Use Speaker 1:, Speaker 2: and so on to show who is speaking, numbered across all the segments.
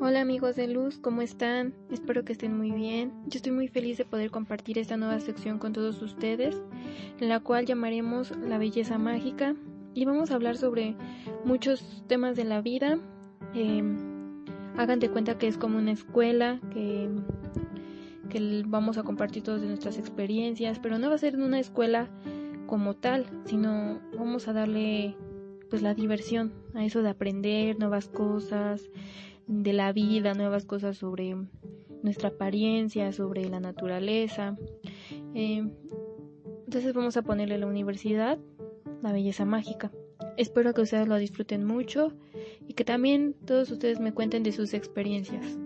Speaker 1: Hola amigos de Luz, ¿cómo están? Espero que estén muy bien. Yo estoy muy feliz de poder compartir esta nueva sección con todos ustedes, en la cual llamaremos La belleza mágica y vamos a hablar sobre muchos temas de la vida. Eh, hagan de cuenta que es como una escuela, que, que vamos a compartir todas nuestras experiencias, pero no va a ser una escuela como tal, sino vamos a darle pues la diversión a eso de aprender nuevas cosas, de la vida, nuevas cosas sobre nuestra apariencia, sobre la naturaleza. Eh, entonces vamos a ponerle la universidad, la belleza mágica. Espero que ustedes lo disfruten mucho y que también todos ustedes me cuenten de sus experiencias.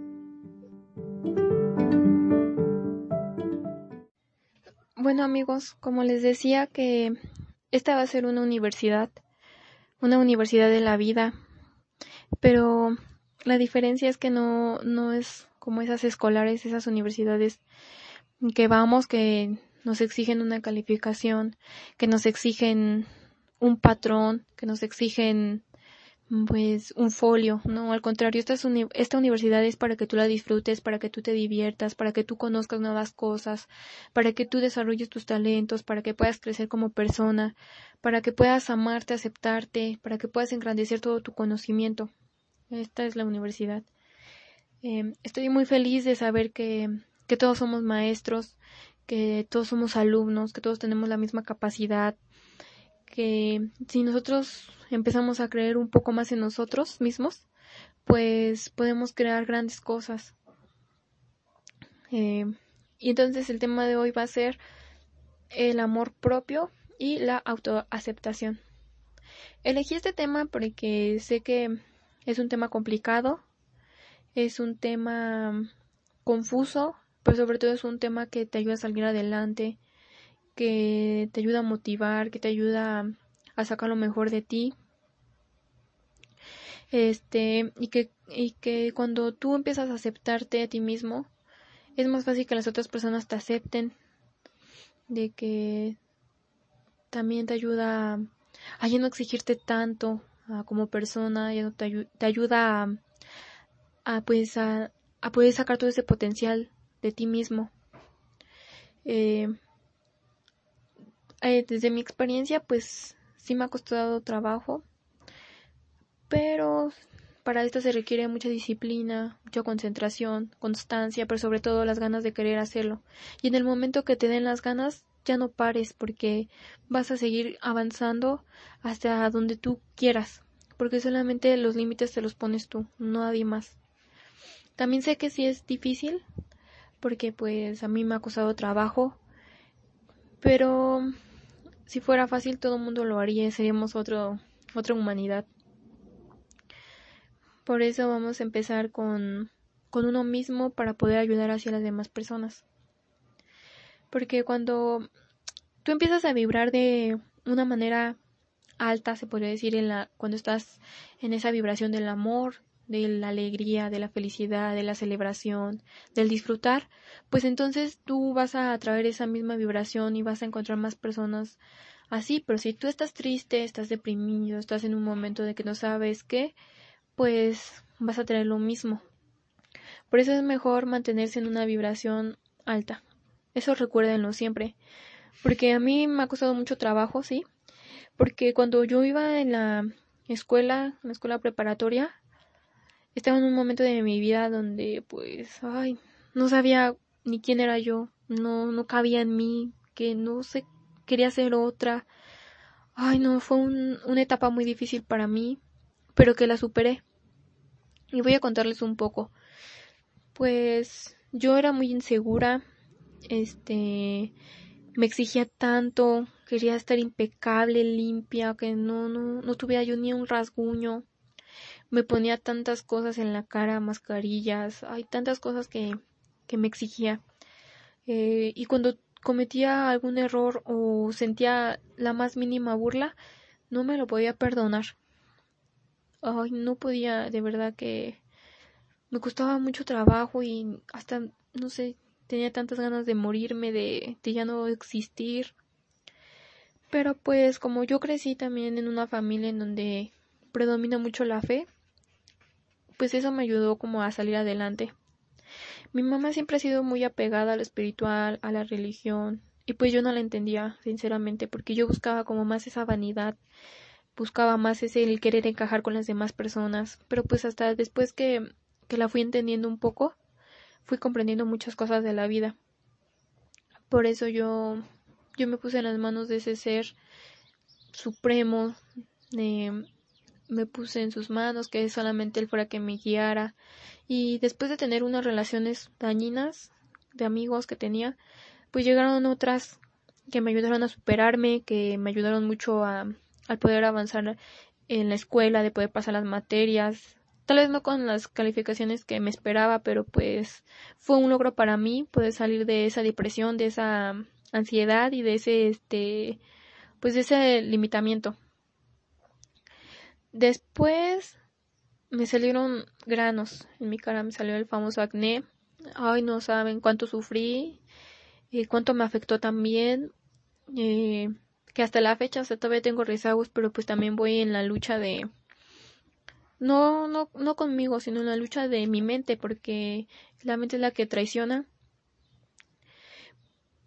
Speaker 1: Bueno amigos, como les decía que esta va a ser una universidad, una universidad de la vida, pero la diferencia es que no, no es como esas escolares, esas universidades que vamos, que nos exigen una calificación, que nos exigen un patrón, que nos exigen pues un folio, no, al contrario, esta, es esta universidad es para que tú la disfrutes, para que tú te diviertas, para que tú conozcas nuevas cosas, para que tú desarrolles tus talentos, para que puedas crecer como persona, para que puedas amarte, aceptarte, para que puedas engrandecer todo tu conocimiento. Esta es la universidad. Eh, estoy muy feliz de saber que, que todos somos maestros, que todos somos alumnos, que todos tenemos la misma capacidad, que si nosotros empezamos a creer un poco más en nosotros mismos, pues podemos crear grandes cosas. Eh, y entonces el tema de hoy va a ser el amor propio y la autoaceptación. Elegí este tema porque sé que es un tema complicado, es un tema confuso, pero sobre todo es un tema que te ayuda a salir adelante, que te ayuda a motivar, que te ayuda a sacar lo mejor de ti. Este, y que, y que cuando tú empiezas a aceptarte a ti mismo, es más fácil que las otras personas te acepten, de que también te ayuda a ya no exigirte tanto, como persona, te, ayuda a, pues a, poder sacar todo ese potencial de ti mismo. Eh, eh, desde mi experiencia, pues sí me ha costado trabajo, pero para esto se requiere mucha disciplina, mucha concentración, constancia, pero sobre todo las ganas de querer hacerlo. Y en el momento que te den las ganas, ya no pares porque vas a seguir avanzando hasta donde tú quieras, porque solamente los límites te los pones tú, no nadie más. También sé que sí es difícil, porque pues a mí me ha costado trabajo, pero si fuera fácil todo el mundo lo haría, seríamos otro, otra humanidad. Por eso vamos a empezar con, con uno mismo para poder ayudar hacia las demás personas. Porque cuando tú empiezas a vibrar de una manera alta, se podría decir, en la, cuando estás en esa vibración del amor, de la alegría, de la felicidad, de la celebración, del disfrutar, pues entonces tú vas a atraer esa misma vibración y vas a encontrar más personas así, pero si tú estás triste, estás deprimido, estás en un momento de que no sabes qué, pues vas a tener lo mismo. Por eso es mejor mantenerse en una vibración alta. Eso recuérdenlo siempre. Porque a mí me ha costado mucho trabajo, sí. Porque cuando yo iba en la escuela, en la escuela preparatoria, estaba en un momento de mi vida donde, pues, ay, no sabía ni quién era yo, no, no cabía en mí, que no sé, quería ser otra. Ay, no, fue una etapa muy difícil para mí, pero que la superé. Y voy a contarles un poco. Pues yo era muy insegura, este, me exigía tanto, quería estar impecable, limpia, que no, no, no tuviera yo ni un rasguño. Me ponía tantas cosas en la cara, mascarillas, hay tantas cosas que, que me exigía. Eh, y cuando cometía algún error o sentía la más mínima burla, no me lo podía perdonar. Ay, no podía, de verdad que me costaba mucho trabajo y hasta, no sé, tenía tantas ganas de morirme, de, de ya no existir. Pero pues como yo crecí también en una familia en donde predomina mucho la fe, pues eso me ayudó como a salir adelante. Mi mamá siempre ha sido muy apegada a lo espiritual, a la religión, y pues yo no la entendía, sinceramente, porque yo buscaba como más esa vanidad, buscaba más ese querer encajar con las demás personas, pero pues hasta después que, que la fui entendiendo un poco, fui comprendiendo muchas cosas de la vida. Por eso yo, yo me puse en las manos de ese ser supremo, me puse en sus manos, que solamente él fuera que me guiara. Y después de tener unas relaciones dañinas de amigos que tenía, pues llegaron otras que me ayudaron a superarme, que me ayudaron mucho a, al poder avanzar en la escuela, de poder pasar las materias, tal vez no con las calificaciones que me esperaba, pero pues fue un logro para mí poder salir de esa depresión, de esa ansiedad y de ese este pues de ese limitamiento. Después me salieron granos en mi cara, me salió el famoso acné. Ay, no saben cuánto sufrí y cuánto me afectó también. Eh, que hasta la fecha, o todavía tengo rezagos, pero pues también voy en la lucha de no, no, no conmigo, sino en la lucha de mi mente, porque la mente es la que traiciona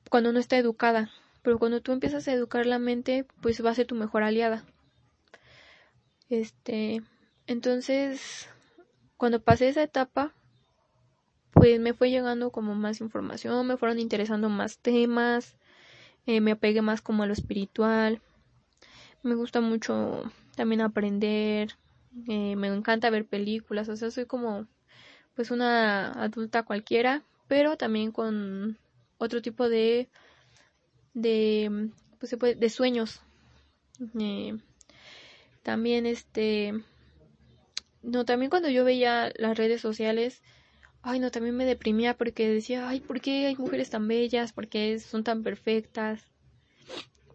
Speaker 1: cuando no está educada. Pero cuando tú empiezas a educar la mente, pues va a ser tu mejor aliada. Este, entonces, cuando pasé esa etapa, pues me fue llegando como más información, me fueron interesando más temas, eh, me apegué más como a lo espiritual. Me gusta mucho también aprender, eh, me encanta ver películas, o sea, soy como pues una adulta cualquiera, pero también con otro tipo de de pues de sueños. Eh, también este no, también cuando yo veía las redes sociales, ay no, también me deprimía porque decía, ay, ¿por qué hay mujeres tan bellas? ¿Por qué son tan perfectas?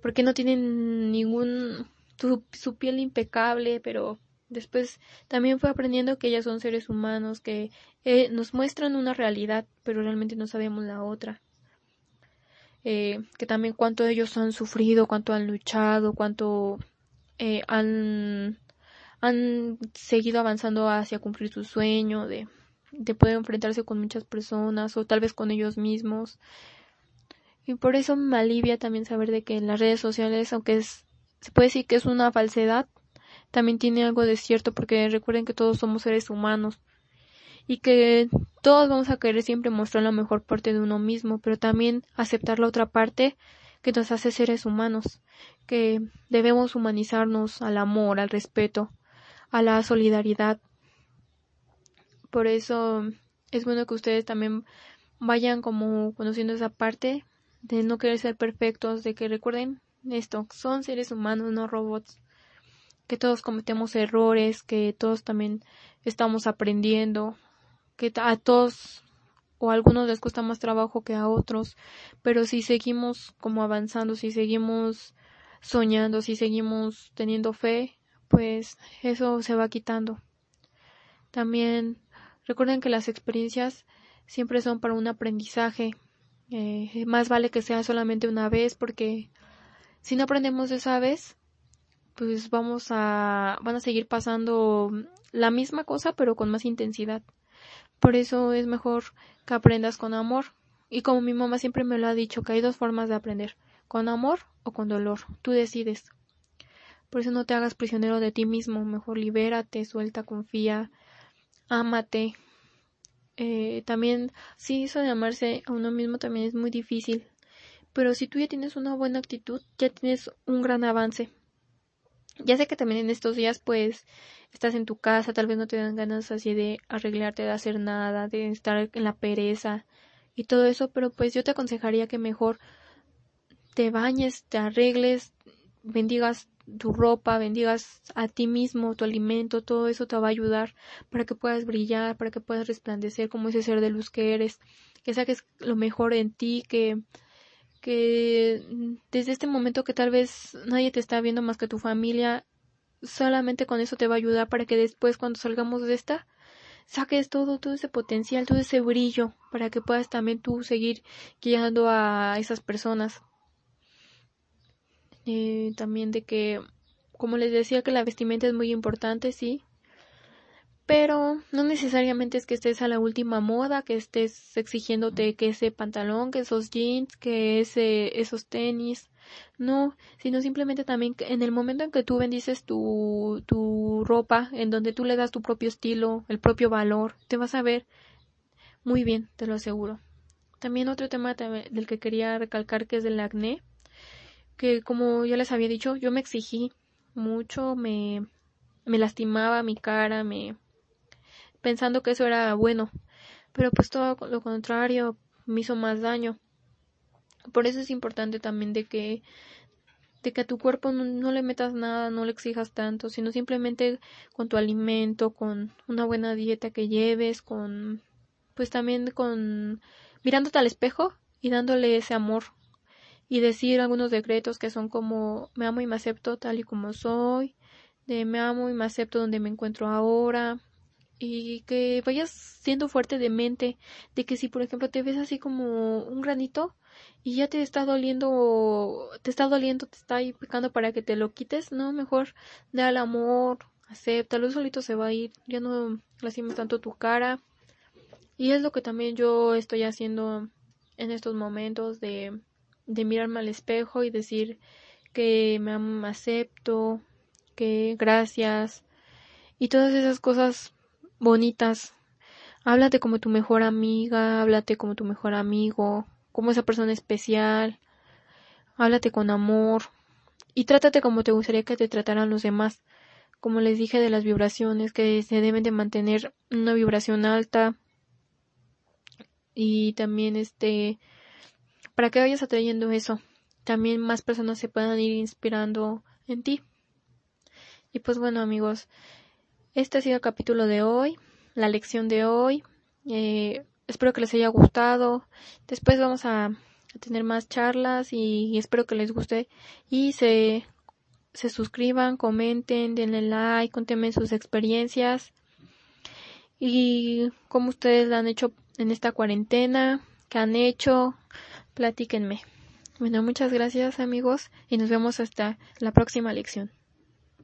Speaker 1: ¿Por qué no tienen ningún su, piel impecable? Pero después también fue aprendiendo que ellas son seres humanos, que eh, nos muestran una realidad, pero realmente no sabemos la otra. Eh, que también cuánto ellos han sufrido, cuánto han luchado, cuánto eh, han, seguido avanzando hacia cumplir su sueño de, de poder enfrentarse con muchas personas o tal vez con ellos mismos. Y por eso me alivia también saber de que en las redes sociales, aunque es, se puede decir que es una falsedad, también tiene algo de cierto porque recuerden que todos somos seres humanos y que todos vamos a querer siempre mostrar la mejor parte de uno mismo, pero también aceptar la otra parte que nos hace seres humanos, que debemos humanizarnos al amor, al respeto, a la solidaridad. Por eso es bueno que ustedes también vayan como conociendo esa parte de no querer ser perfectos, de que recuerden esto, son seres humanos, no robots, que todos cometemos errores, que todos también estamos aprendiendo, que a todos o a algunos les cuesta más trabajo que a otros, pero si seguimos como avanzando, si seguimos soñando, si seguimos teniendo fe, pues eso se va quitando. También recuerden que las experiencias siempre son para un aprendizaje. Eh, más vale que sea solamente una vez porque si no aprendemos esa vez, pues vamos a van a seguir pasando la misma cosa pero con más intensidad. Por eso es mejor que aprendas con amor. Y como mi mamá siempre me lo ha dicho, que hay dos formas de aprender, con amor o con dolor. Tú decides. Por eso no te hagas prisionero de ti mismo, mejor libérate, suelta, confía, ámate. Eh, también, sí, eso de amarse a uno mismo también es muy difícil. Pero si tú ya tienes una buena actitud, ya tienes un gran avance. Ya sé que también en estos días, pues, estás en tu casa, tal vez no te dan ganas así de arreglarte, de hacer nada, de estar en la pereza y todo eso, pero pues yo te aconsejaría que mejor te bañes, te arregles, bendigas tu ropa, bendigas a ti mismo, tu alimento, todo eso te va a ayudar para que puedas brillar, para que puedas resplandecer como ese ser de luz que eres, que saques lo mejor en ti, que que desde este momento que tal vez nadie te está viendo más que tu familia, solamente con eso te va a ayudar para que después cuando salgamos de esta saques todo, todo ese potencial, todo ese brillo para que puedas también tú seguir guiando a esas personas. Eh, también de que como les decía que la vestimenta es muy importante, sí, pero no necesariamente es que estés a la última moda, que estés exigiéndote que ese pantalón, que esos jeans, que ese, esos tenis, no, sino simplemente también en el momento en que tú bendices tu, tu ropa, en donde tú le das tu propio estilo, el propio valor, te vas a ver muy bien, te lo aseguro. También otro tema del que quería recalcar que es del acné, que como ya les había dicho, yo me exigí mucho, me, me lastimaba mi cara, me pensando que eso era bueno, pero pues todo lo contrario me hizo más daño. Por eso es importante también de que de que a tu cuerpo no, le metas nada, no le exijas tanto, sino simplemente con tu alimento, con una buena dieta que lleves, con pues también con mirándote al espejo y dándole ese amor y decir algunos decretos que son como me amo y me acepto tal y como soy, de me amo y me acepto donde me encuentro ahora, y que vayas siendo fuerte de mente, de que si por ejemplo te ves así como un granito y ya te está doliendo, te está doliendo, te está ahí picando para que te lo quites, no, mejor da el amor, acéptalo, solito se va a ir, ya no lastimes tanto tu cara. Y es lo que también yo estoy haciendo en estos momentos de, de mirarme al espejo y decir que me acepto, que gracias y todas esas cosas bonitas. Háblate como tu mejor amiga, háblate como tu mejor amigo, como esa persona especial. Háblate con amor y trátate como te gustaría que te trataran los demás. Como les dije de las vibraciones, que se deben de mantener una vibración alta y también este para que vayas atrayendo eso. También más personas se puedan ir inspirando en ti. Y pues bueno amigos, este ha sido el capítulo de hoy, la lección de hoy. Eh, espero que les haya gustado. Después vamos a, tener más charlas y, espero que les guste y se, se suscriban, comenten, denle like, contenme sus experiencias y cómo ustedes la han hecho en esta cuarentena, qué han hecho, platíquenme. Bueno, muchas gracias amigos y nos vemos hasta la próxima lección.